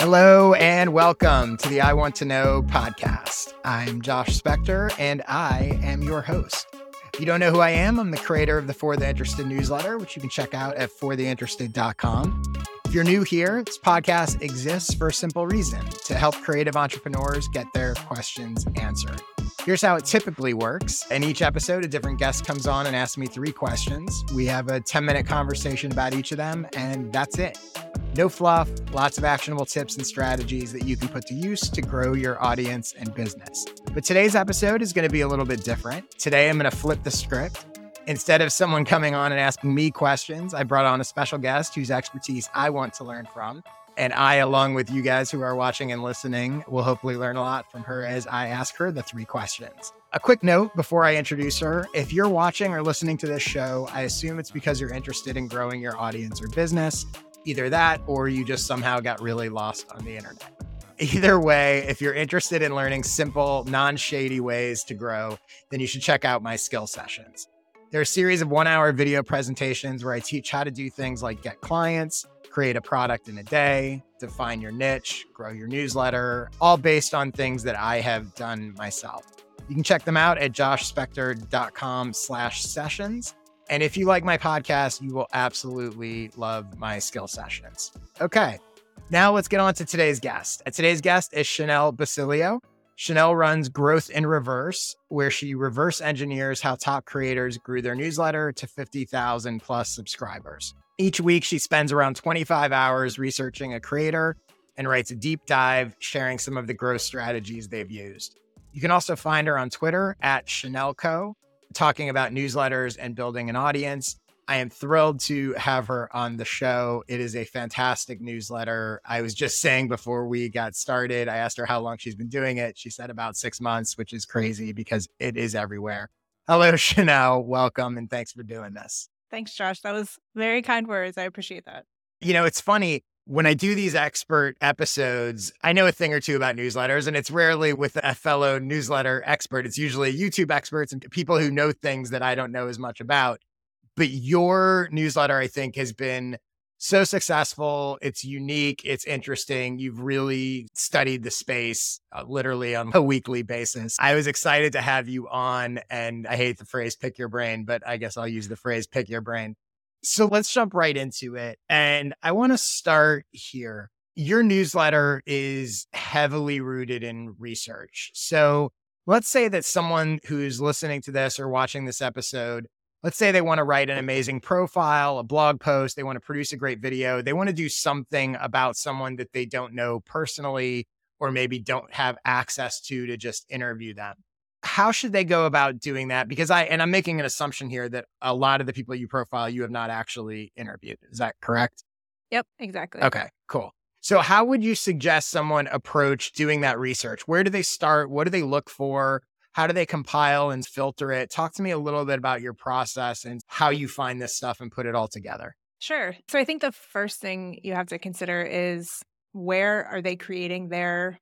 Hello and welcome to the I Want to Know podcast. I'm Josh Spector and I am your host. If you don't know who I am, I'm the creator of the For the Interested newsletter, which you can check out at fortheinterested.com. If you're new here, this podcast exists for a simple reason to help creative entrepreneurs get their questions answered. Here's how it typically works. In each episode, a different guest comes on and asks me three questions. We have a 10 minute conversation about each of them, and that's it. No fluff, lots of actionable tips and strategies that you can put to use to grow your audience and business. But today's episode is going to be a little bit different. Today, I'm going to flip the script. Instead of someone coming on and asking me questions, I brought on a special guest whose expertise I want to learn from. And I, along with you guys who are watching and listening, will hopefully learn a lot from her as I ask her the three questions. A quick note before I introduce her if you're watching or listening to this show, I assume it's because you're interested in growing your audience or business. Either that or you just somehow got really lost on the internet. Either way, if you're interested in learning simple, non shady ways to grow, then you should check out my skill sessions. They're a series of one hour video presentations where I teach how to do things like get clients, create a product in a day, define your niche, grow your newsletter, all based on things that I have done myself. You can check them out at joshspector.com slash sessions. And if you like my podcast, you will absolutely love my skill sessions. Okay, now let's get on to today's guest. Today's guest is Chenell Basilio. Chenell runs Growth in Reverse, where she reverse engineers how top creators grew their newsletter to 50,000 plus subscribers. Each week, she spends around 25 hours researching a creator and writes a deep dive, sharing some of the growth strategies they've used. You can also find her on Twitter at ChenellCo, talking about newsletters and building an audience. I am thrilled to have her on the show. It is a fantastic newsletter. I was just saying before we got started, I asked her how long she's been doing it. She said about six months, which is crazy because it is everywhere. Hello, Chenell. Welcome and thanks for doing this. Thanks, Josh. That was very kind words. I appreciate that. You know, it's funny when I do these expert episodes, I know a thing or two about newsletters, and it's rarely with a fellow newsletter expert. It's usually YouTube experts and people who know things that I don't know as much about. But your newsletter, I think, has been so successful. It's unique. It's interesting. You've really studied the space uh, literally on a weekly basis. I was excited to have you on. And I hate the phrase pick your brain, but I guess I'll use the phrase pick your brain. So let's jump right into it. And I want to start here. Your newsletter is heavily rooted in research. So let's say that someone who's listening to this or watching this episode let's say they want to write an amazing profile, a blog post, they want to produce a great video, they want to do something about someone that they don't know personally or maybe don't have access to to just interview them. How should they go about doing that? Because I, and I'm making an assumption here that a lot of the people you profile, you have not actually interviewed. Is that correct? Yep, exactly. Okay, cool. So, how would you suggest someone approach doing that research? Where do they start? What do they look for? How do they compile and filter it? Talk to me a little bit about your process and how you find this stuff and put it all together. Sure. So I think the first thing you have to consider is where are they creating their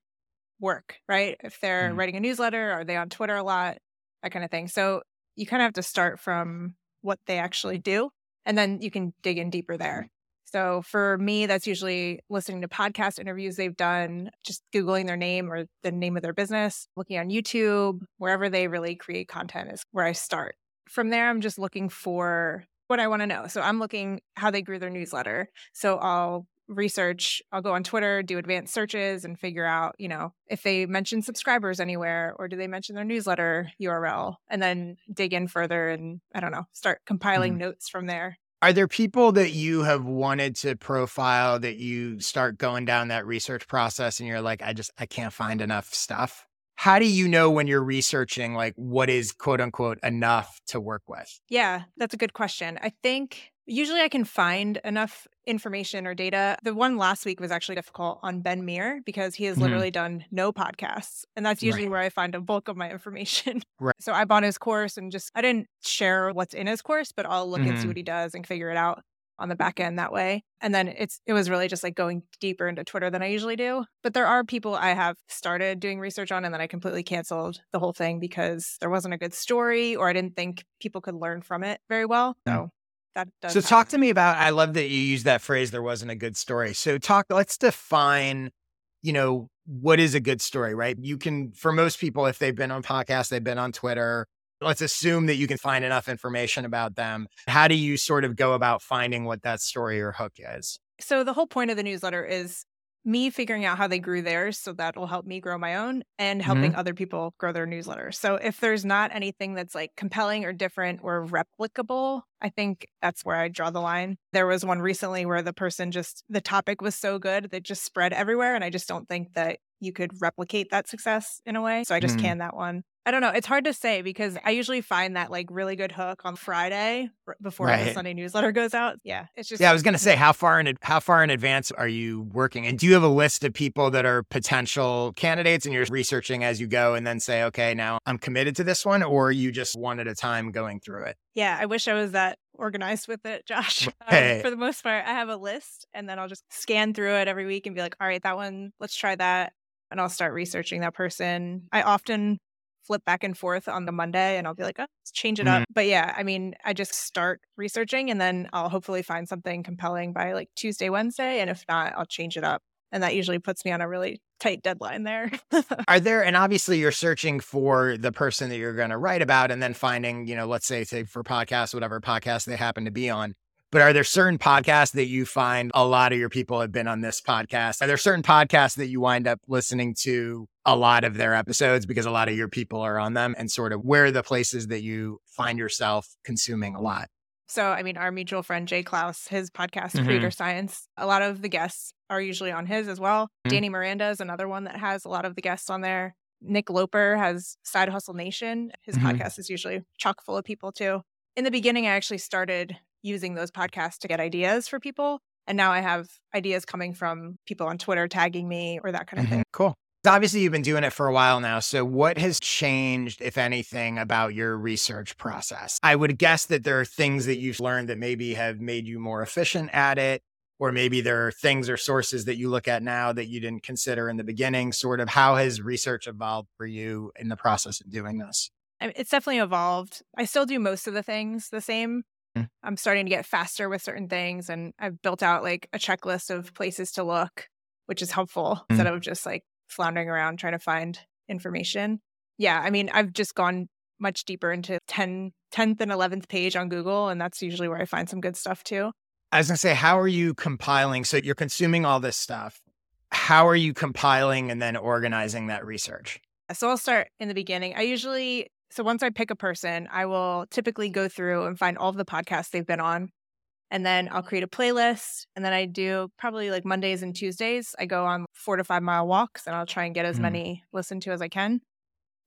work, right? If they're mm-hmm. writing a newsletter, are they on Twitter a lot? That kind of thing. So you kind of have to start from what they actually do, and then you can dig in deeper there. So for me, that's usually listening to podcast interviews they've done, just Googling their name or the name of their business, looking on YouTube, wherever they really create content is where I start. From there, I'm just looking for what I want to know. So I'm looking how they grew their newsletter. So I'll research, I'll go on Twitter, do advanced searches and figure out, you know, if they mention subscribers anywhere or do they mention their newsletter URL and then dig in further and I don't know, start compiling mm-hmm. notes from there. Are there people that you have wanted to profile that you start going down that research process and you're like, I just, I can't find enough stuff? How do you know when you're researching, like, what is quote unquote enough to work with? Yeah, that's a good question. I think usually I can find enough information or data. The one last week was actually difficult on Ben Meer because he has mm-hmm. literally done no podcasts. And that's usually right. where I find a bulk of my information. Right. So I bought his course and just, I didn't share what's in his course, but I'll look mm-hmm. and see mm-hmm. what he does and figure it out on the back end that way. And then it's it was really just like going deeper into Twitter than I usually do. But there are people I have started doing research on and then I completely canceled the whole thing because there wasn't a good story or I didn't think people could learn from it very well. So that does. So happen. talk to me about. I love that you use that phrase. There wasn't a good story. So talk. Let's define you know, what is a good story, right? You can, for most people, if they've been on podcasts, they've been on Twitter, let's assume that you can find enough information about them. How do you sort of go about finding what that story or hook is? So, the whole point of the newsletter is me figuring out how they grew theirs so that will help me grow my own and helping mm-hmm. other people grow their newsletters. So if there's not anything that's like compelling or different or replicable, I think that's where I draw the line. There was one recently where the person just the topic was so good that just spread everywhere and I just don't think that you could replicate that success in a way. So I just mm. canned that one. I don't know. It's hard to say because I usually find that like really good hook on Friday before right. the Sunday newsletter goes out. Yeah, it's just yeah. I was gonna say how far in how far in advance are you working, and do you have a list of people that are potential candidates, and you're researching as you go, and then say, okay, now I'm committed to this one, or you just one at a time going through it? Yeah, I wish I was that organized with it, Josh. Um, for the most part, I have a list, and then I'll just scan through it every week and be like, all right, that one, let's try that and I'll start researching that person. I often flip back and forth on the Monday and I'll be like, oh, let's change it mm-hmm. up. But yeah, I mean, I just start researching and then I'll hopefully find something compelling by like Tuesday, Wednesday. And if not, I'll change it up. And that usually puts me on a really tight deadline there. Are there, and obviously you're searching for the person that you're going to write about and then finding, you know, let's say, say for podcasts, whatever podcast they happen to be on. But are there certain podcasts that you find a lot of your people have been on this podcast? Are there certain podcasts that you wind up listening to a lot of their episodes because a lot of your people are on them and sort of where are the places that you find yourself consuming a lot? So, I mean, our mutual friend Jay Clouse, his podcast, mm-hmm. Creator Science, a lot of the guests are usually on his as well. Mm-hmm. Danny Miranda is another one that has a lot of the guests on there. Nick Loper has Side Hustle Nation. His mm-hmm. podcast is usually chock full of people too. In the beginning, I actually started using those podcasts to get ideas for people. And now I have ideas coming from people on Twitter tagging me or that kind of mm-hmm. thing. Cool. Obviously, you've been doing it for a while now. So, what has changed, if anything, about your research process? I would guess that there are things that you've learned that maybe have made you more efficient at it, or maybe there are things or sources that you look at now that you didn't consider in the beginning. Sort of how has research evolved for you in the process of doing this? It's definitely evolved. I still do most of the things the same. I'm starting to get faster with certain things. And I've built out like a checklist of places to look, which is helpful mm. instead of just like floundering around trying to find information. Yeah. I mean, I've just gone much deeper into 10, 10th and 11th page on Google. And that's usually where I find some good stuff too. I was going to say, how are you compiling? So you're consuming all this stuff. How are you compiling and then organizing that research? So I'll start in the beginning. I usually so once I pick a person, I will typically go through and find all of the podcasts they've been on. And then I'll create a playlist. And then I do probably like Mondays and Tuesdays. I go on four to five mile walks and I'll try and get as mm. many listened to as I can,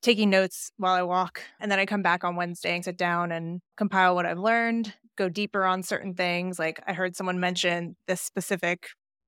taking notes while I walk. And then I come back on Wednesday and sit down and compile what I've learned, go deeper on certain things. Like I heard someone mention this specific,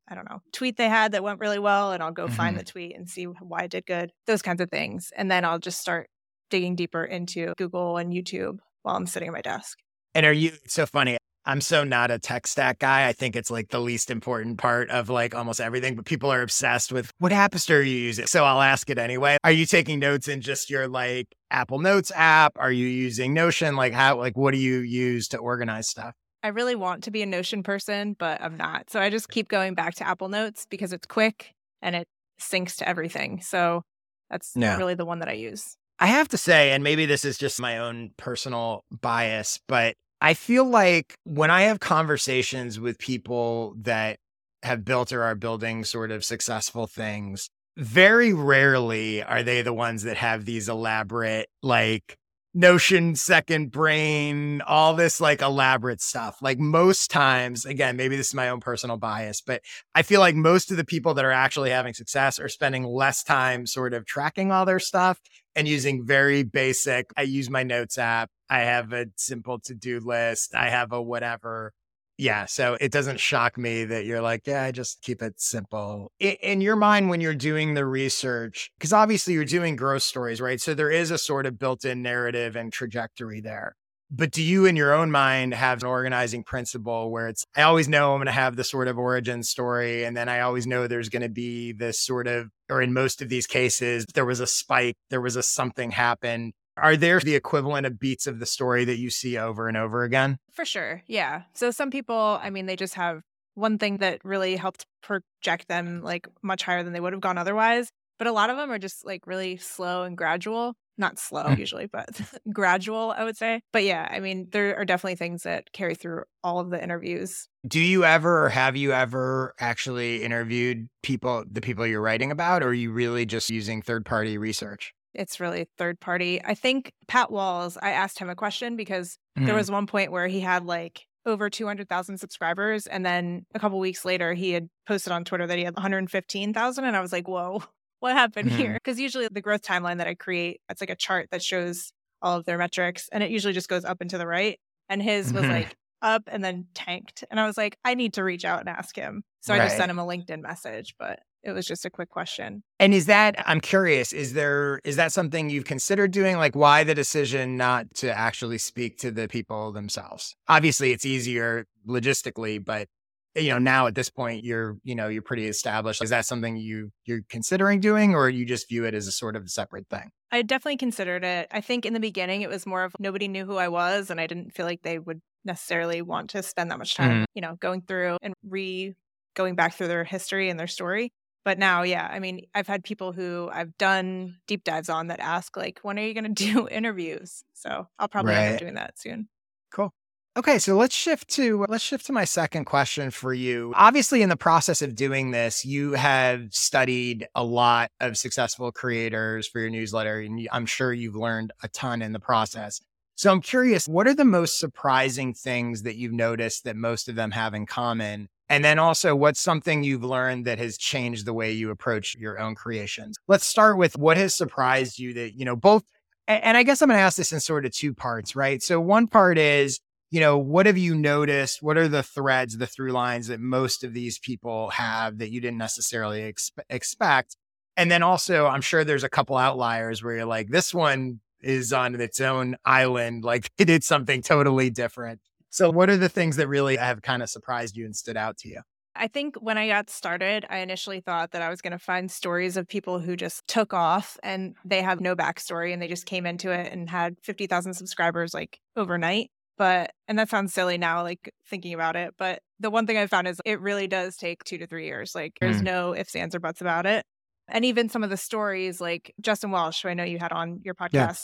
I don't know, tweet they had that went really well. And I'll go mm-hmm. find the tweet and see why it did good, those kinds of things. And then I'll just start digging deeper into Google and YouTube while I'm sitting at my desk. And are you so funny? I'm so not a tech stack guy. I think it's like the least important part of like almost everything, but people are obsessed with what app store are you using? So I'll ask it anyway. Are you taking notes in just your like Apple Notes app? Are you using Notion? Like how like what do you use to organize stuff? I really want to be a Notion person, but I'm not. So I just keep going back to Apple Notes because it's quick and it syncs to everything. So that's really the one that I use. I have to say, and maybe this is just my own personal bias, but I feel like when I have conversations with people that have built or are building sort of successful things, very rarely are they the ones that have these elaborate, like, Notion, second brain, all this like elaborate stuff. Like most times, again, maybe this is my own personal bias, but I feel like most of the people that are actually having success are spending less time sort of tracking all their stuff and using very basic. I use my notes app. I have a simple to do list. I have a whatever yeah. So it doesn't shock me that you're like, yeah, I just keep it simple. In, in your mind, when you're doing the research, because obviously you're doing growth stories, right? So there is a sort of built in narrative and trajectory there. But do you, in your own mind, have an organizing principle where it's, I always know I'm going to have the sort of origin story. And then I always know there's going to be this sort of, or in most of these cases, there was a spike, there was a something happened are there the equivalent of beats of the story that you see over and over again? For sure. Yeah. So some people, I mean, they just have one thing that really helped project them like much higher than they would have gone otherwise. But a lot of them are just like really slow and gradual. Not slow mm. usually, but gradual, I would say. But yeah, I mean, there are definitely things that carry through all of the interviews. Do you ever or have you ever actually interviewed people, the people you're writing about, or are you really just using third party research? It's really third party. I think Pat Walls, I asked him a question because mm-hmm. there was one point where he had like over 200,000 subscribers. And then a couple weeks later, he had posted on Twitter that he had 115,000. And I was like, whoa, what happened mm-hmm. here? Because usually the growth timeline that I create, it's like a chart that shows all of their metrics and it usually just goes up and to the right. And his was mm-hmm. like up and then tanked. And I was like, I need to reach out and ask him. So right. I just sent him a LinkedIn message, but it was just a quick question. And is that I'm curious, is there is that something you've considered doing? Like why the decision not to actually speak to the people themselves? Obviously it's easier logistically, but you know, now at this point you're, you know, you're pretty established. Is that something you you're considering doing or you just view it as a sort of separate thing? I definitely considered it. I think in the beginning it was more of nobody knew who I was and I didn't feel like they would necessarily want to spend that much time, mm-hmm. you know, going through and re going back through their history and their story. But now, yeah, I mean, I've had people who I've done deep dives on that ask, like, when are you going to do interviews? So I'll probably right. end up doing that soon. Cool. Okay, so let's shift to uh, let's shift to my second question for you. Obviously, in the process of doing this, you have studied a lot of successful creators for your newsletter, and I'm sure you've learned a ton in the process. So I'm curious, what are the most surprising things that you've noticed that most of them have in common? And then also, what's something you've learned that has changed the way you approach your own creations? Let's start with what has surprised you that, you know, both. And I guess I'm going to ask this in sort of two parts, right? So, one part is, you know, what have you noticed? What are the threads, the through lines that most of these people have that you didn't necessarily expe- expect? And then also, I'm sure there's a couple outliers where you're like, this one is on its own island, like it did something totally different. So, what are the things that really have kind of surprised you and stood out to you? I think when I got started, I initially thought that I was going to find stories of people who just took off and they have no backstory and they just came into it and had 50,000 subscribers like overnight. But, and that sounds silly now, like thinking about it. But the one thing I found is it really does take two to three years. Like there's mm. no ifs, ands, or buts about it. And even some of the stories, like Justin Welsh, who I know you had on your podcast, yeah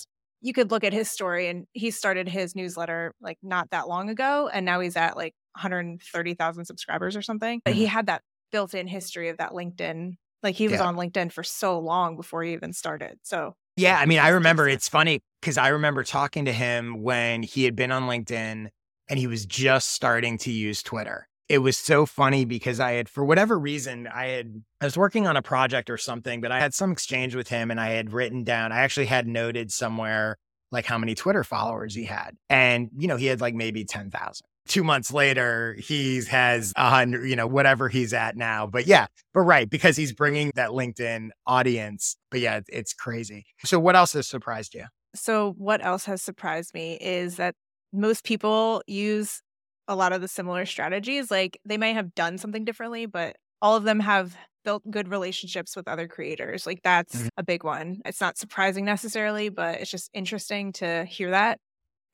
you could look at his story and he started his newsletter like not that long ago and now he's at like 130,000 subscribers or something. But he mm-hmm. had that built in history of that LinkedIn. Like he was yeah. on LinkedIn for so long before he even started. So yeah, I mean, I remember it's funny because I remember talking to him when he had been on LinkedIn and he was just starting to use Twitter it was so funny because I had, for whatever reason, I had, I was working on a project or something, but I had some exchange with him and I had written down, I actually had noted somewhere like how many Twitter followers he had. And, you know, he had like maybe 10,000. Two months later, he has a hundred, you know, whatever he's at now. But yeah, but right, because he's bringing that LinkedIn audience. But yeah, it's crazy. So, what else has surprised you? So, what else has surprised me is that most people use a lot of the similar strategies. Like they may have done something differently, but all of them have built good relationships with other creators. Like that's mm-hmm. a big one. It's not surprising necessarily, but it's just interesting to hear that.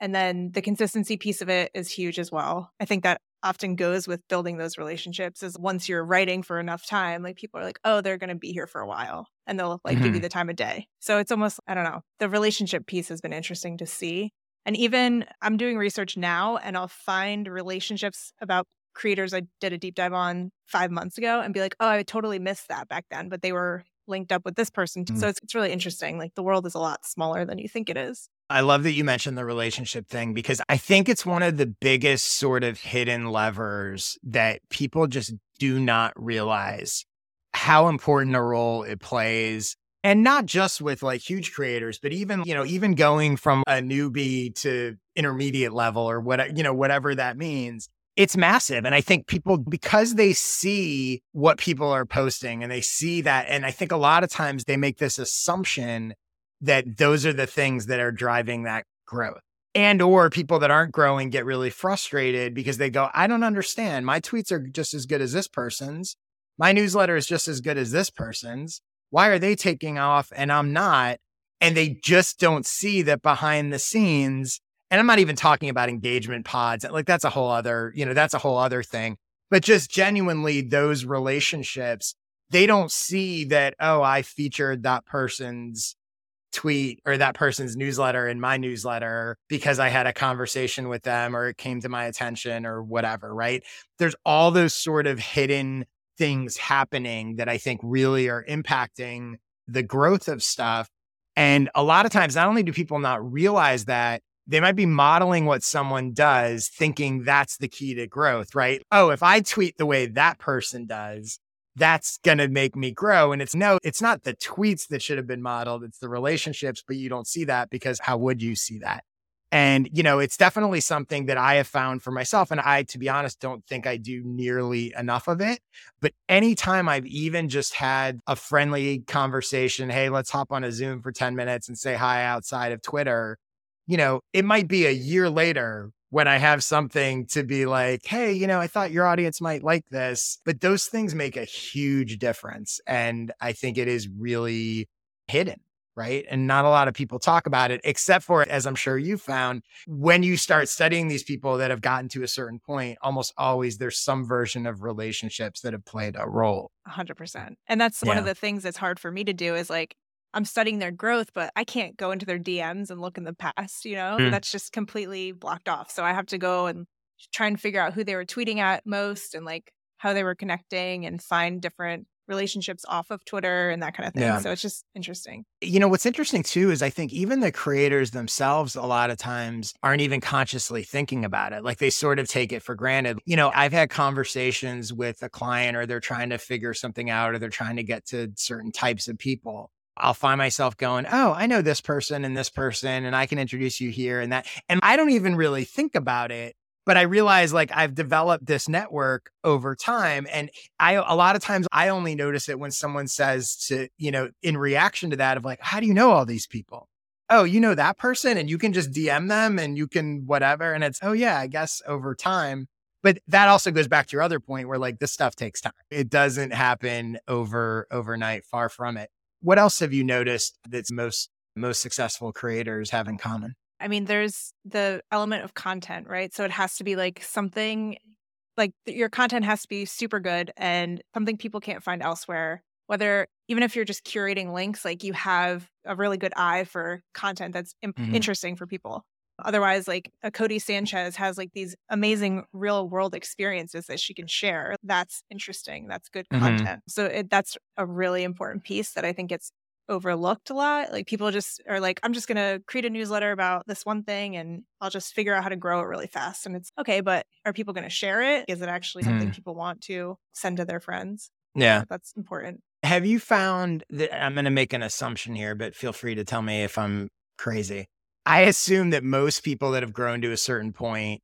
And then the consistency piece of it is huge as well. I think that often goes with building those relationships is once you're writing for enough time, like people are like, oh, they're going to be here for a while and they'll like mm-hmm. give you mm-hmm. the time of day. So it's almost, I don't know, the relationship piece has been interesting to see. And even I'm doing research now and I'll find relationships about creators I did a deep dive on five months ago and be like, oh, I totally missed that back then, but they were linked up with this person. Mm. So it's, it's really interesting. Like the world is a lot smaller than you think it is. I love that you mentioned the relationship thing because I think it's one of the biggest sort of hidden levers that people just do not realize how important a role it plays and not just with like huge creators but even you know even going from a newbie to intermediate level or what you know whatever that means it's massive. And i think people because they see what people are posting and they see that and i think a lot of times they make this assumption that those are the things that are driving that growth. And or people that aren't growing get really frustrated because they go i don't understand. My tweets are just as good as this person's. My newsletter is just as good as this person's why are they taking off and I'm not? And they just don't see that behind the scenes. And I'm not even talking about engagement pods. Like that's a whole other, you know, that's a whole other thing. but just genuinely those relationships, they don't see that, oh, I featured that person's tweet or that person's newsletter in my newsletter because I had a conversation with them or it came to my attention or whatever, right? There's all those sort of hidden things happening that I think really are impacting the growth of stuff. And a lot of times, not only do people not realize that, they might be modeling what someone does, thinking that's the key to growth, right? Oh, if I tweet the way that person does, that's going to make me grow. And it's no, it's not the tweets that should have been modeled, it's the relationships, but you don't see that because how would you see that? And, you know, it's definitely something that I have found for myself. And I, to be honest, don't think I do nearly enough of it. But anytime I've even just had a friendly conversation, hey, let's hop on a Zoom for 10 minutes and say hi outside of Twitter, you know, it might be a year later when I have something to be like, hey, you know, I thought your audience might like this. But those things make a huge difference. And I think it is really hidden. Right. And not a lot of people talk about it, except for, as I'm sure you found, when you start studying these people that have gotten to a certain point, almost always there's some version of relationships that have played a role. 100%. And that's yeah. one of the things that's hard for me to do is like, I'm studying their growth, but I can't go into their DMs and look in the past, you know? Mm. That's just completely blocked off. So I have to go and try and figure out who they were tweeting at most and like how they were connecting and find different relationships off of Twitter and that kind of thing. Yeah. So it's just interesting. You know, what's interesting too is I think even the creators themselves, a lot of times, aren't even consciously thinking about it. Like they sort of take it for granted. You know, I've had conversations with a client or they're trying to figure something out or they're trying to get to certain types of people. I'll find myself going, Oh, I know this person and this person, and I can introduce you here and that. And I don't even really think about it. But I realize like I've developed this network over time. And I, a lot of times I only notice it when someone says to, you know, in reaction to that, of like, how do you know all these people? Oh, you know that person and you can just DM them and you can whatever. And it's, oh, yeah, I guess over time. But that also goes back to your other point where like this stuff takes time. It doesn't happen over overnight, far from it. What else have you noticed that most most successful creators have in common? I mean, there's the element of content, right? So it has to be like something like your content has to be super good and something people can't find elsewhere. Whether even if you're just curating links, like you have a really good eye for content that's imp- mm-hmm. interesting for people. Otherwise, like a Codie Sanchez has like these amazing real world experiences that she can share. That's interesting. That's good mm-hmm. content. So it, that's a really important piece that I think gets overlooked a lot. Like people just are like, I'm just going to create a newsletter about this one thing and I'll just figure out how to grow it really fast. And it's okay, but are people going to share it? Is it actually something mm. people want to send to their friends? Yeah. That's important. Have you found that I'm going to make an assumption here, but feel free to tell me if I'm crazy. I assume that most people that have grown to a certain point,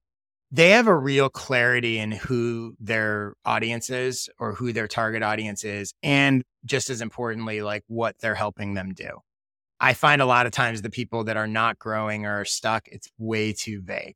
they have a real clarity in who their audience is or who their target audience is. And just as importantly, like what they're helping them do. I find a lot of times the people that are not growing or are stuck, it's way too vague.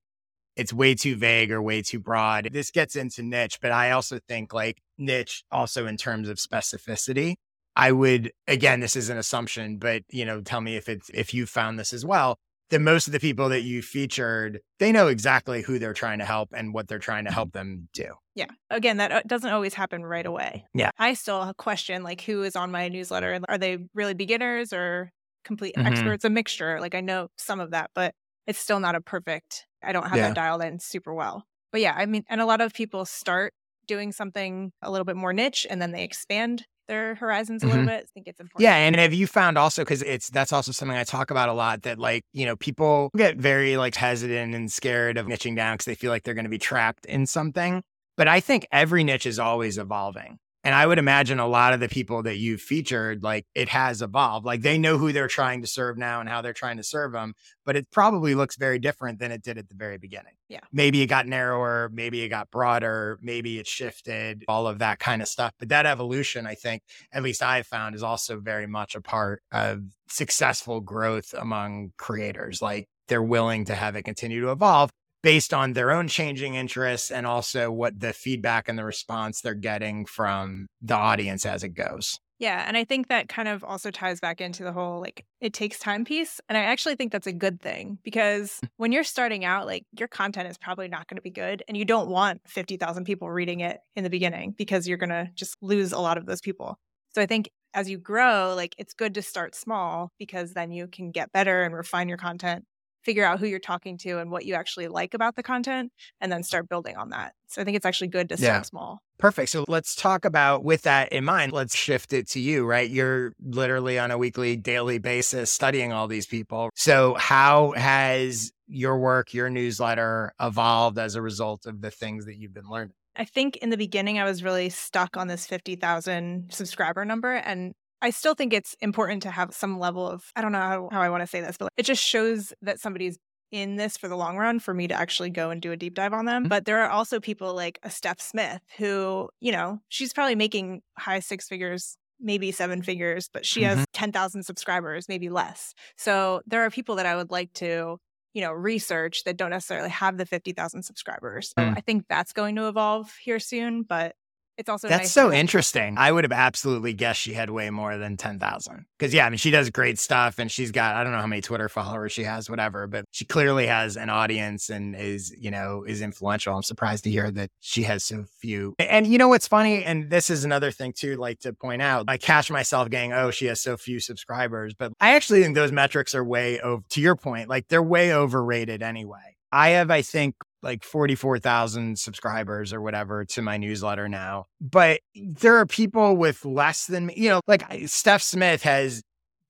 It's way too vague or way too broad. This gets into niche, but I also think like niche also in terms of specificity. I would again, this is an assumption, but you know, tell me if it's if you found this as well that most of the people that you featured, they know exactly who they're trying to help and what they're trying to help them do. Yeah. Again, that uh, doesn't always happen right away. Yeah. I still question like who is on my newsletter. And are they really beginners or complete mm-hmm. experts? A mixture. Like I know some of that, but it's still not a perfect. I don't have yeah. that dialed in super well. But yeah, I mean, and a lot of people start doing something a little bit more niche and then they expand their horizons a little mm-hmm. bit. I think it's important. Yeah. And have you found also, because it's that's also something I talk about a lot that like, you know, people get very like hesitant and scared of niching down because they feel like they're going to be trapped in something. But I think every niche is always evolving. And I would imagine a lot of the people that you've featured, like it has evolved. Like they know who they're trying to serve now and how they're trying to serve them, but it probably looks very different than it did at the very beginning. Yeah. Maybe it got narrower, maybe it got broader, maybe it shifted, all of that kind of stuff. But that evolution, I think, at least I've found, is also very much a part of successful growth among creators. Like they're willing to have it continue to evolve based on their own changing interests and also what the feedback and the response they're getting from the audience as it goes. Yeah. And I think that kind of also ties back into the whole like it takes time piece. And I actually think that's a good thing because mm. when you're starting out, like your content is probably not going to be good. And you don't want 50,000 people reading it in the beginning because you're going to just lose a lot of those people. So I think as you grow, like it's good to start small because then you can get better and refine your content figure out who you're talking to and what you actually like about the content and then start building on that. So I think it's actually good to start yeah. small. Perfect. So let's talk about with that in mind, let's shift it to you, right? You're literally on a weekly, daily basis studying all these people. So how has your work, your newsletter evolved as a result of the things that you've been learning? I think in the beginning, I was really stuck on this 50,000 subscriber number. And I still think it's important to have some level of, I don't know how, how I want to say this, but it just shows that somebody's in this for the long run for me to actually go and do a deep dive on them. Mm-hmm. But there are also people like a Steph Smith who, you know, she's probably making high six figures, maybe seven figures, but she mm-hmm. has 10,000 subscribers, maybe less. So there are people that I would like to, you know, research that don't necessarily have the 50,000 subscribers. So mm. I think that's going to evolve here soon, but it's also that's nice so interesting. I would have absolutely guessed she had way more than ten thousand. Because yeah, I mean she does great stuff, and she's got I don't know how many Twitter followers she has, whatever, but she clearly has an audience and is you know is influential. I'm surprised to hear that she has so few. And you know what's funny, and this is another thing too, like to point out. I catch myself going, oh, she has so few subscribers, but I actually think those metrics are way over. To your point, like they're way overrated anyway. I have, I think, like 44,000 subscribers or whatever to my newsletter now. But there are people with less than you know, like Steph Smith has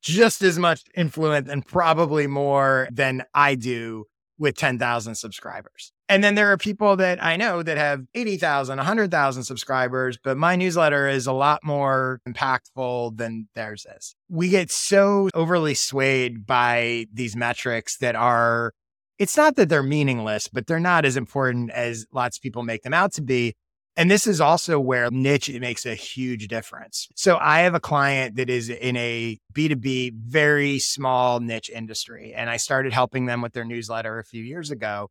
just as much influence and probably more than I do with 10,000 subscribers. And then there are people that I know that have 80,000, 100,000 subscribers, but my newsletter is a lot more impactful than theirs is. We get so overly swayed by these metrics that are it's not that they're meaningless, but they're not as important as lots of people make them out to be. And this is also where niche makes a huge difference. So I have a client that is in a B2B, very small niche industry, and I started helping them with their newsletter a few years ago.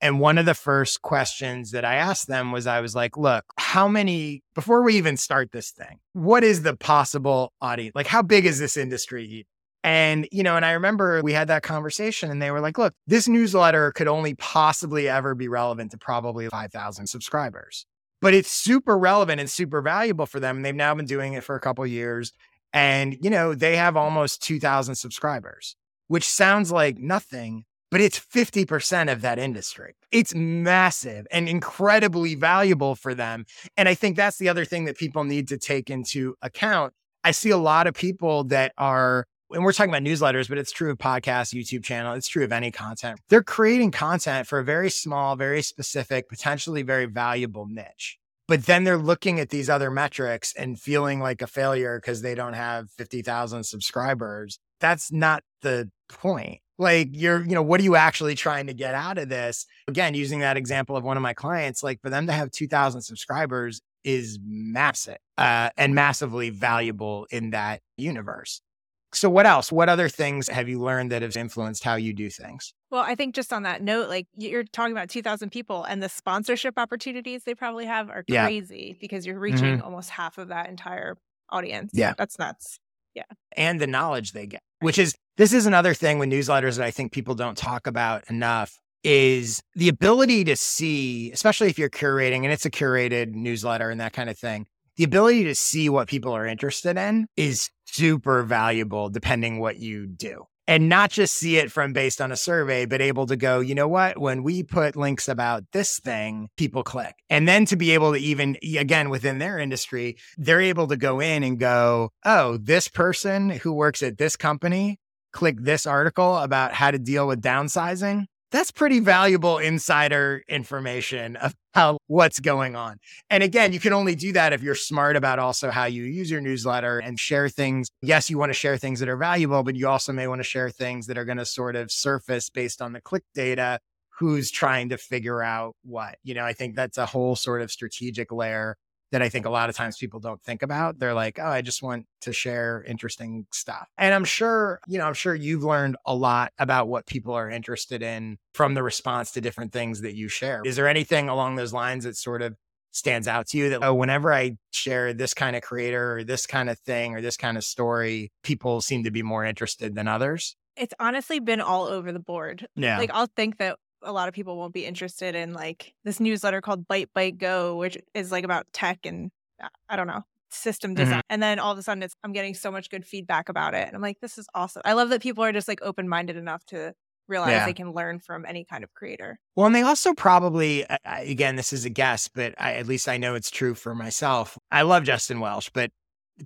And one of the first questions that I asked them was I was like, look, how many, before we even start this thing, what is the possible audience? Like, how big is this industry? And, you know, and I remember we had that conversation and they were like, look, this newsletter could only possibly ever be relevant to probably 5,000 subscribers, but it's super relevant and super valuable for them. And they've now been doing it for a couple years. And, you know, they have almost 2,000 subscribers, which sounds like nothing, but it's 50% of that industry. It's massive and incredibly valuable for them. And I think that's the other thing that people need to take into account. I see a lot of people that are and we're talking about newsletters, but it's true of podcasts, YouTube channel. It's true of any content. They're creating content for a very small, very specific, potentially very valuable niche. But then they're looking at these other metrics and feeling like a failure because they don't have 50,000 subscribers. That's not the point. Like you're, you know, what are you actually trying to get out of this? Again, using that example of one of my clients, like for them to have 2,000 subscribers is massive uh, and massively valuable in that universe. So, what else? What other things have you learned that have influenced how you do things? Well, I think just on that note, like you're talking about 2,000 people and the sponsorship opportunities they probably have are yeah. crazy because you're reaching mm-hmm. almost half of that entire audience. Yeah. That's nuts. Yeah. And the knowledge they get, which is this is another thing with newsletters that I think people don't talk about enough is the ability to see, especially if you're curating and it's a curated newsletter and that kind of thing, the ability to see what people are interested in is super valuable depending what you do and not just see it from based on a survey, but able to go, you know what? When we put links about this thing, people click. And then to be able to even, again, within their industry, they're able to go in and go, oh, this person who works at this company click this article about how to deal with downsizing that's pretty valuable insider information how what's going on. And again, you can only do that if you're smart about also how you use your newsletter and share things. Yes, you want to share things that are valuable, but you also may want to share things that are going to sort of surface based on the click data who's trying to figure out what. You know, I think that's a whole sort of strategic layer that I think a lot of times people don't think about. They're like, oh, I just want to share interesting stuff. And I'm sure, you know, I'm sure you've learned a lot about what people are interested in from the response to different things that you share. Is there anything along those lines that sort of stands out to you that, oh, whenever I share this kind of creator or this kind of thing or this kind of story, people seem to be more interested than others? It's honestly been all over the board. Yeah. Like I'll think that a lot of people won't be interested in like this newsletter called ByteByteGo, which is like about tech and uh, I don't know, system Mm-hmm. design. And then all of a sudden it's I'm getting so much good feedback about it. And I'm like, this is awesome. I love that people are just like open minded enough to realize Yeah. they can learn from any kind of creator. Well, and they also probably, again, this is a guess, but I, at least I know it's true for myself. I love Justin Welsh, but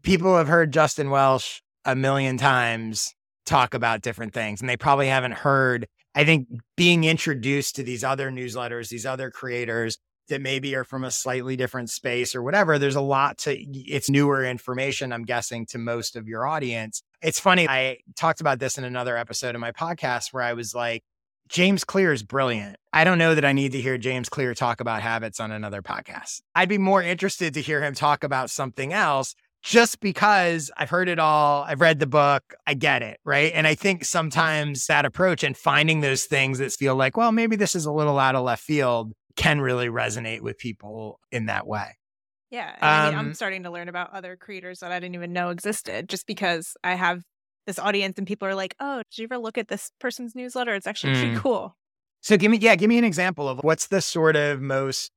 people have heard Justin Welsh a million times talk about different things, and they probably haven't heard. I think being introduced to these other newsletters, these other creators that maybe are from a slightly different space or whatever, there's a lot to, it's newer information, I'm guessing, to most of your audience. It's funny. I talked about this in another episode of my podcast where I was like, James Clear is brilliant. I don't know that I need to hear James Clear talk about habits on another podcast. I'd be more interested to hear him talk about something else just because I've heard it all. I've read the book. I get it. Right. And I think sometimes that approach and finding those things that feel like, well, maybe this is a little out of left field can really resonate with people in that way. Yeah. I mean, Um, I'm starting to learn about other creators that I didn't even know existed just because I have this audience and people are like, oh, did you ever look at this person's newsletter? It's actually pretty Mm. cool. So give me, yeah, give me an example of what's the sort of most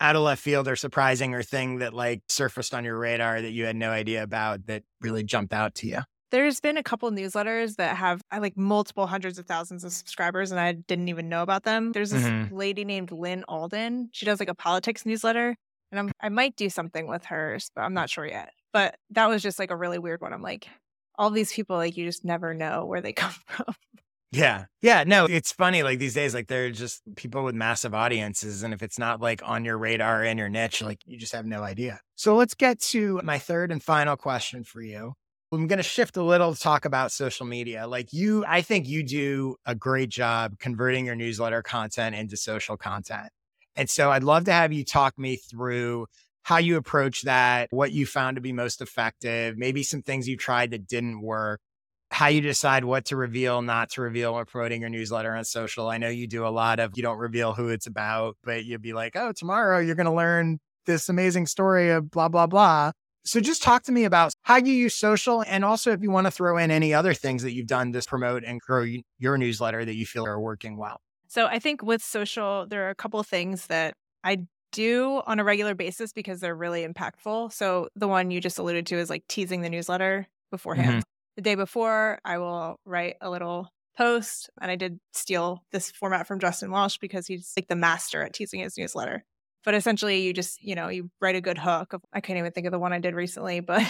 out of left field or surprising or thing that like surfaced on your radar that you had no idea about that really jumped out to you. There's been a couple newsletters that have like multiple hundreds of thousands of subscribers, and I didn't even know about them. There's this Mhm. lady named Lyn Alden. She does like a politics newsletter, and I'm I might do something with hers, but I'm not sure yet. But that was just like a really weird one. I'm like, all these people, like you just never know where they come from. Yeah. Yeah. No, it's funny. Like these days, like they're just people with massive audiences. And if it's not like on your radar in your niche, like you just have no idea. So let's get to my third and final question for you. I'm going to shift a little to talk about social media. Like you, I think you do a great job converting your newsletter content into social content. And so I'd love to have you talk me through how you approach that, what you found to be most effective, maybe some things you tried that didn't work how you decide what to reveal, not to reveal when promoting your newsletter on social. I know you do a lot of you don't reveal who it's about, but you'd be like, oh, tomorrow you're going to learn this amazing story of blah, blah, blah. So just talk to me about how you use social. And also, if you want to throw in any other things that you've done to promote and grow your newsletter that you feel are working well. So I think with social, there are a couple of things that I do on a regular basis because they're really impactful. So the one you just alluded to is like teasing the newsletter beforehand. Mm-hmm. The day before, I will write a little post, and I did steal this format from Justin Welsh because he's like the master at teasing his newsletter. But essentially, you just you know you write a good hook. Of, I can't even think of the one I did recently, but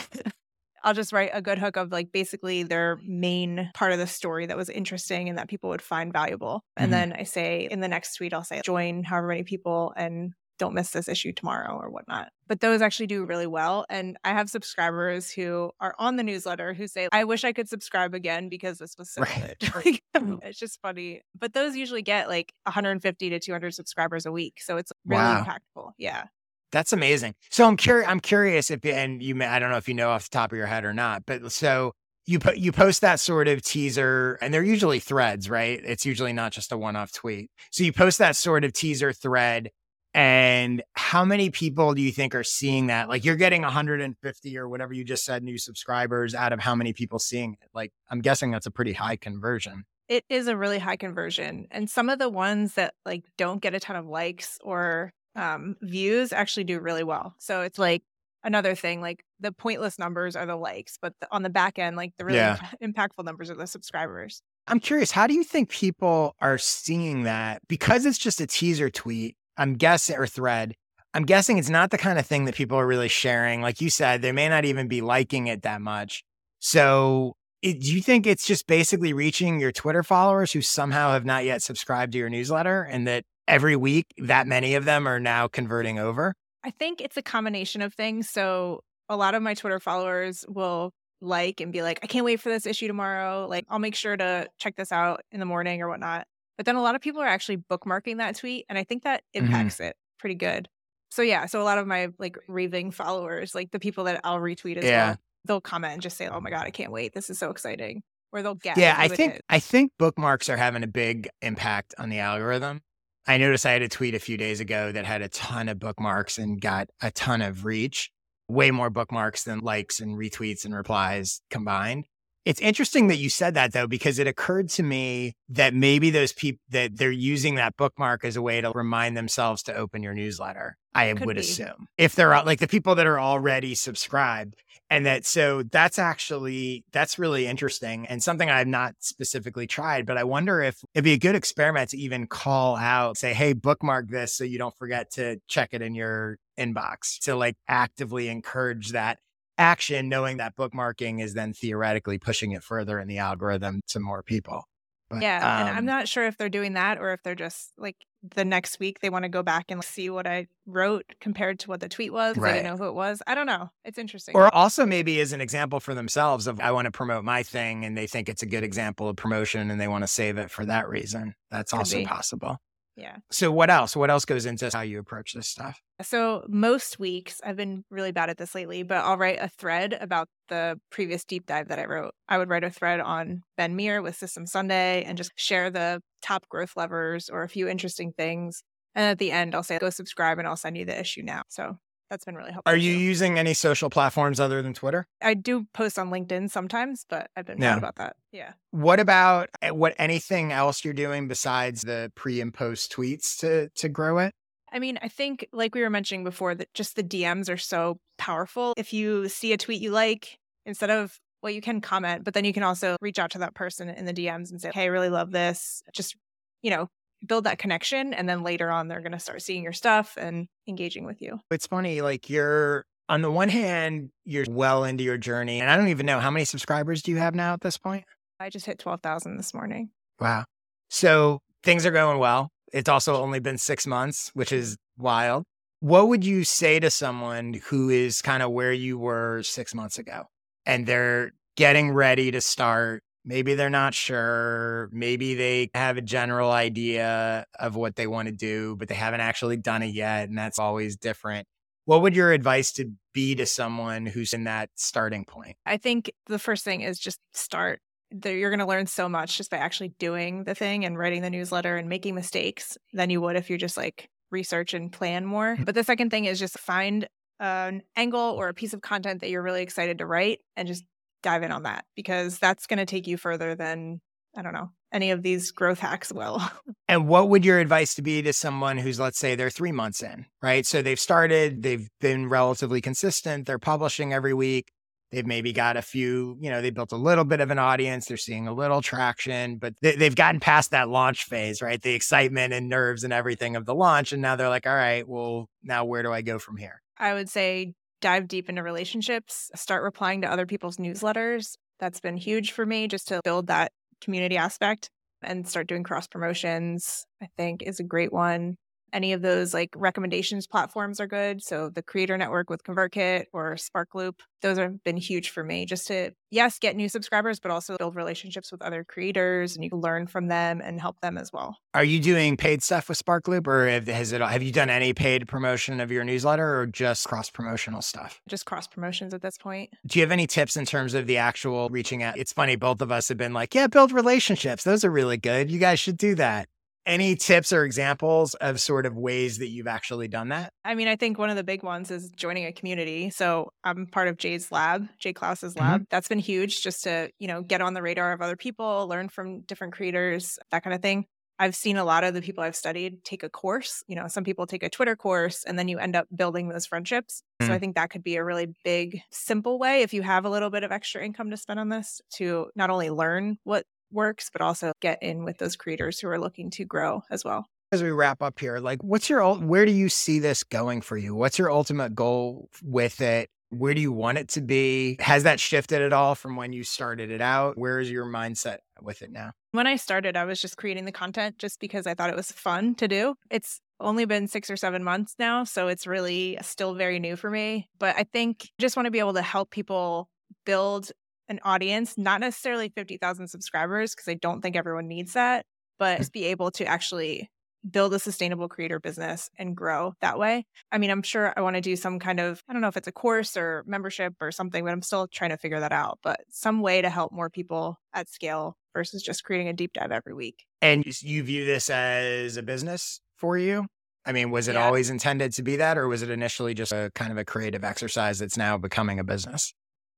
I'll just write a good hook of like basically their main part of the story that was interesting and that people would find valuable. And Mhm. then I say in the next tweet, I'll say, join however many people and don't miss this issue tomorrow or whatnot. But those actually do really well. And I have subscribers who are on the newsletter who say, I wish I could subscribe again because this was so Right. good. Like, it's just funny. But those usually get like 150 to 200 subscribers a week. So it's really Wow. impactful. Yeah. That's amazing. So I'm curious. I'm curious if, and you may, I don't know if you know off the top of your head or not, but so you put you post that sort of teaser, and they're usually threads, right? It's usually not just a one-off tweet. So you post that sort of teaser thread, and how many people do you think are seeing that? Like you're getting 150 or whatever you just said, new subscribers out of how many people seeing it? Like I'm guessing that's a pretty high conversion. It is a really high conversion. And some of the ones that like don't get a ton of likes or um, views actually do really well. So it's like another thing, like the pointless numbers are the likes, but the, on the back end, like the really Yeah. impactful numbers are the subscribers. I'm curious, how do you think people are seeing that? Because it's just a teaser tweet, I'm guessing, or thread, I'm guessing it's not the kind of thing that people are really sharing. Like you said, they may not even be liking it that much. So, it, do you think it's just basically reaching your Twitter followers who somehow have not yet subscribed to your newsletter and that every week that many of them are now converting over? I think it's a combination of things. So a lot of my Twitter followers will like and be like, I can't wait for this issue tomorrow. Like, I'll make sure to check this out in the morning or whatnot. But then a lot of people are actually bookmarking that tweet. And I think that Mhm. impacts it pretty good. So yeah, so a lot of my like raving followers, like the people that I'll retweet as Yeah. well, they'll comment and just say, Oh my God, I can't wait. This is so exciting. Or they'll get Yeah, I think is. I think bookmarks are having a big impact on the algorithm. I noticed I had a tweet a few days ago that had a ton of bookmarks and got a ton of reach, way more bookmarks than likes and retweets and replies combined. It's interesting that you said that though, because it occurred to me that maybe those people that they're using that bookmark as a way to remind themselves to open your newsletter. I Could would be. assume if they're like the people that are already subscribed. And that, so that's actually, that's really interesting and something I've not specifically tried, but I wonder if it'd be a good experiment to even call out, say, hey, bookmark this so you don't forget to check it in your inbox to like actively encourage that action, knowing that bookmarking is then theoretically pushing it further in the algorithm to more people. But, yeah. and I'm um, not sure if they're doing that or if they're just like the next week they want to go back and see what I wrote compared to what the tweet was. 'cause They Right. didn't know who it was. I don't know. It's interesting. Or also maybe as an example for themselves of I want to promote my thing and they think it's a good example of promotion and they want to save it for that reason. That's Could also be. possible. Yeah. So what else? What else goes into how you approach this stuff? So most weeks, I've been really bad at this lately, but I'll write a thread about the previous deep dive that I wrote. I would write a thread on Ben Meer with System Sunday and just share the top growth levers or a few interesting things. And at the end, I'll say, go subscribe and I'll send you the issue now. So that's been really helpful. Are you too. using any social platforms other than Twitter? I do post on LinkedIn sometimes, but I've been Yeah. about that. Yeah. What about eh, what anything else you're doing besides the pre and post tweets to to grow it? I mean, I think, like we were mentioning before, that just the DMs are so powerful. If you see a tweet you like, instead of, well, you can comment, but then you can also reach out to that person in the DMs and say, hey, I really love this. Just, you know, build that connection. And then later on, they're going to start seeing your stuff and engaging with you. It's funny, like you're on the one hand, you're well into your journey, and I don't even know how many subscribers do you have now at this point. I just hit 12,000 this morning. Wow. So things are going well. It's also only been six months, which is wild. What would you say to someone who is kind of where you were six months ago and they're getting ready to start? Maybe they're not sure. Maybe they have a general idea of what they want to do, but they haven't actually done it yet. And that's always different. What would your advice to be to someone who's in that starting point? I think the first thing is just start. You're going to learn so much just by actually doing the thing and writing the newsletter and making mistakes than you would if you're just like research and plan more. But the second thing is just find an angle or a piece of content that you're really excited to write and just dive in on that because that's going to take you further than, I don't know, any of these growth hacks will. And what would your advice to be to someone who's, let's say, they're three months in, right? So they've started, they've been relatively consistent, they're publishing every week. They've maybe got a few, you know, they built a little bit of an audience. They're seeing a little traction, but they, they've gotten past that launch phase, right? The excitement and nerves and everything of the launch. And now they're like, all right, well, now where do I go from here? I would say dive deep into relationships, start replying to other people's newsletters. That's been huge for me just to build that community aspect and start doing cross promotions, I think is a great one. Any of those like recommendations platforms are good. So the creator network with ConvertKit or Sparkloop, those have been huge for me just to, yes, get new subscribers, but also build relationships with other creators and you can learn from them and help them as well. Are you doing paid stuff with Sparkloop or have, has it, have you done any paid promotion of your newsletter or just cross promotional stuff? Just cross promotions at this point. Do you have any tips in terms of the actual reaching out? It's funny, both of us have been like, yeah, build relationships. Those are really good. You guys should do that. Any tips or examples of sort of ways that you've actually done that? I mean, I think one of the big ones is joining a community. So I'm part of Jay's lab, Jay Clouse's Mhm. lab. That's been huge just to, you know, get on the radar of other people, learn from different creators, that kind of thing. I've seen a lot of the people I've studied take a course. You know, some people take a Twitter course and then you end up building those friendships. So I think that could be a really big, simple way if you have a little bit of extra income to spend on this to not only learn what works, but also get in with those creators who are looking to grow as well. As we wrap up here, like what's your, where do you see this going for you? What's your ultimate goal with it? Where do you want it to be? Has that shifted at all from when you started it out? Where is your mindset with it now? When I started, I was just creating the content just because I thought it was fun to do. It's only been six or seven months now, so it's really still very new for me. But I think I just want to be able to help people build an audience, not necessarily 50,000 subscribers, because I don't think everyone needs that, mm. but just be able to actually build a sustainable creator business and grow that way. I mean, I'm sure I want to do some kind of, I don't know if it's a course or membership or something, but I'm still trying to figure that out. But some way to help more people at scale versus just creating a deep dive every week. And you- you view this as a business for you? I mean, was it Yeah. always intended to be that, or was it initially just a kind of a creative exercise that's now becoming a business?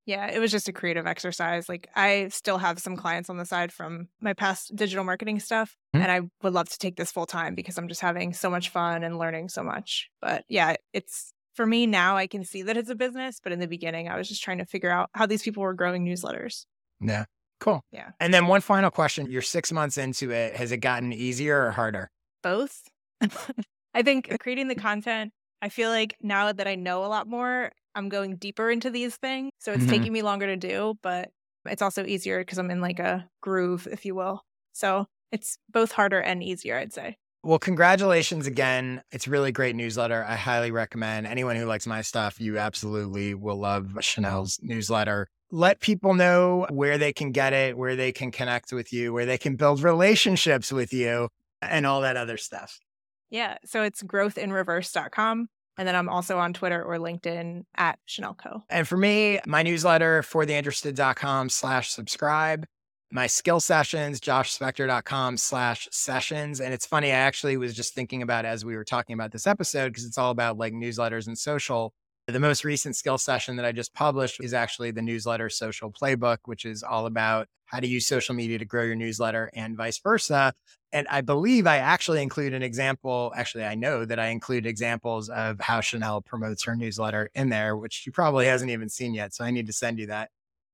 Yeah, it was just a creative exercise. Like I still have some clients on the side from my past digital marketing stuff, Hmm. and I would love to take this full time because I'm just having so much fun and learning so much. But yeah, it's for me now I can see that it's a business, but in the beginning I was just trying to figure out how these people were growing newsletters. Yeah. Cool. Yeah. And then one final question. You're six months into it. Has it gotten easier or harder? Both. I think creating the content, I feel like now that I know a lot more, I'm going deeper into these things. So it's Mhm. taking me longer to do, but it's also easier because I'm in like a groove, if you will. So it's both harder and easier, I'd say. Well, congratulations again. It's really great newsletter. I highly recommend anyone who likes my stuff, you absolutely will love Chenell's newsletter. Let people know where they can get it, where they can connect with you, where they can build relationships with you, and all that other stuff. Yeah. So it's growthinreverse.com. And then I'm also on Twitter or LinkedIn at ChenellCo. And for me, my newsletter, fortheinterested.com slash subscribe. My skill sessions, joshspector.com slash sessions. And it's funny, I actually was just thinking about as we were talking about this episode, because it's all about like newsletters and social. The most recent skill session that I just published is actually the newsletter social playbook, which is all about how to use social media to grow your newsletter and vice versa. And I believe I actually include an example. Actually, I know that I include examples of how Chenell promotes her newsletter in there, which she probably hasn't even seen yet. So I need to send you that.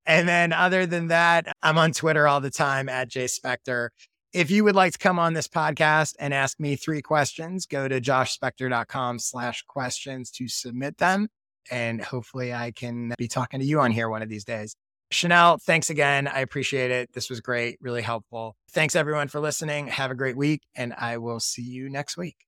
And then other than that, I'm on Twitter all the time at Jay Spector. If you would like to come on this podcast and ask me three questions, go to joshspector.com slash questions to submit them. And hopefully I can be talking to you on here one of these days. Chenell, thanks again. I appreciate it. This was great, really helpful. Thanks everyone for listening. Have a great week, and I will see you next week.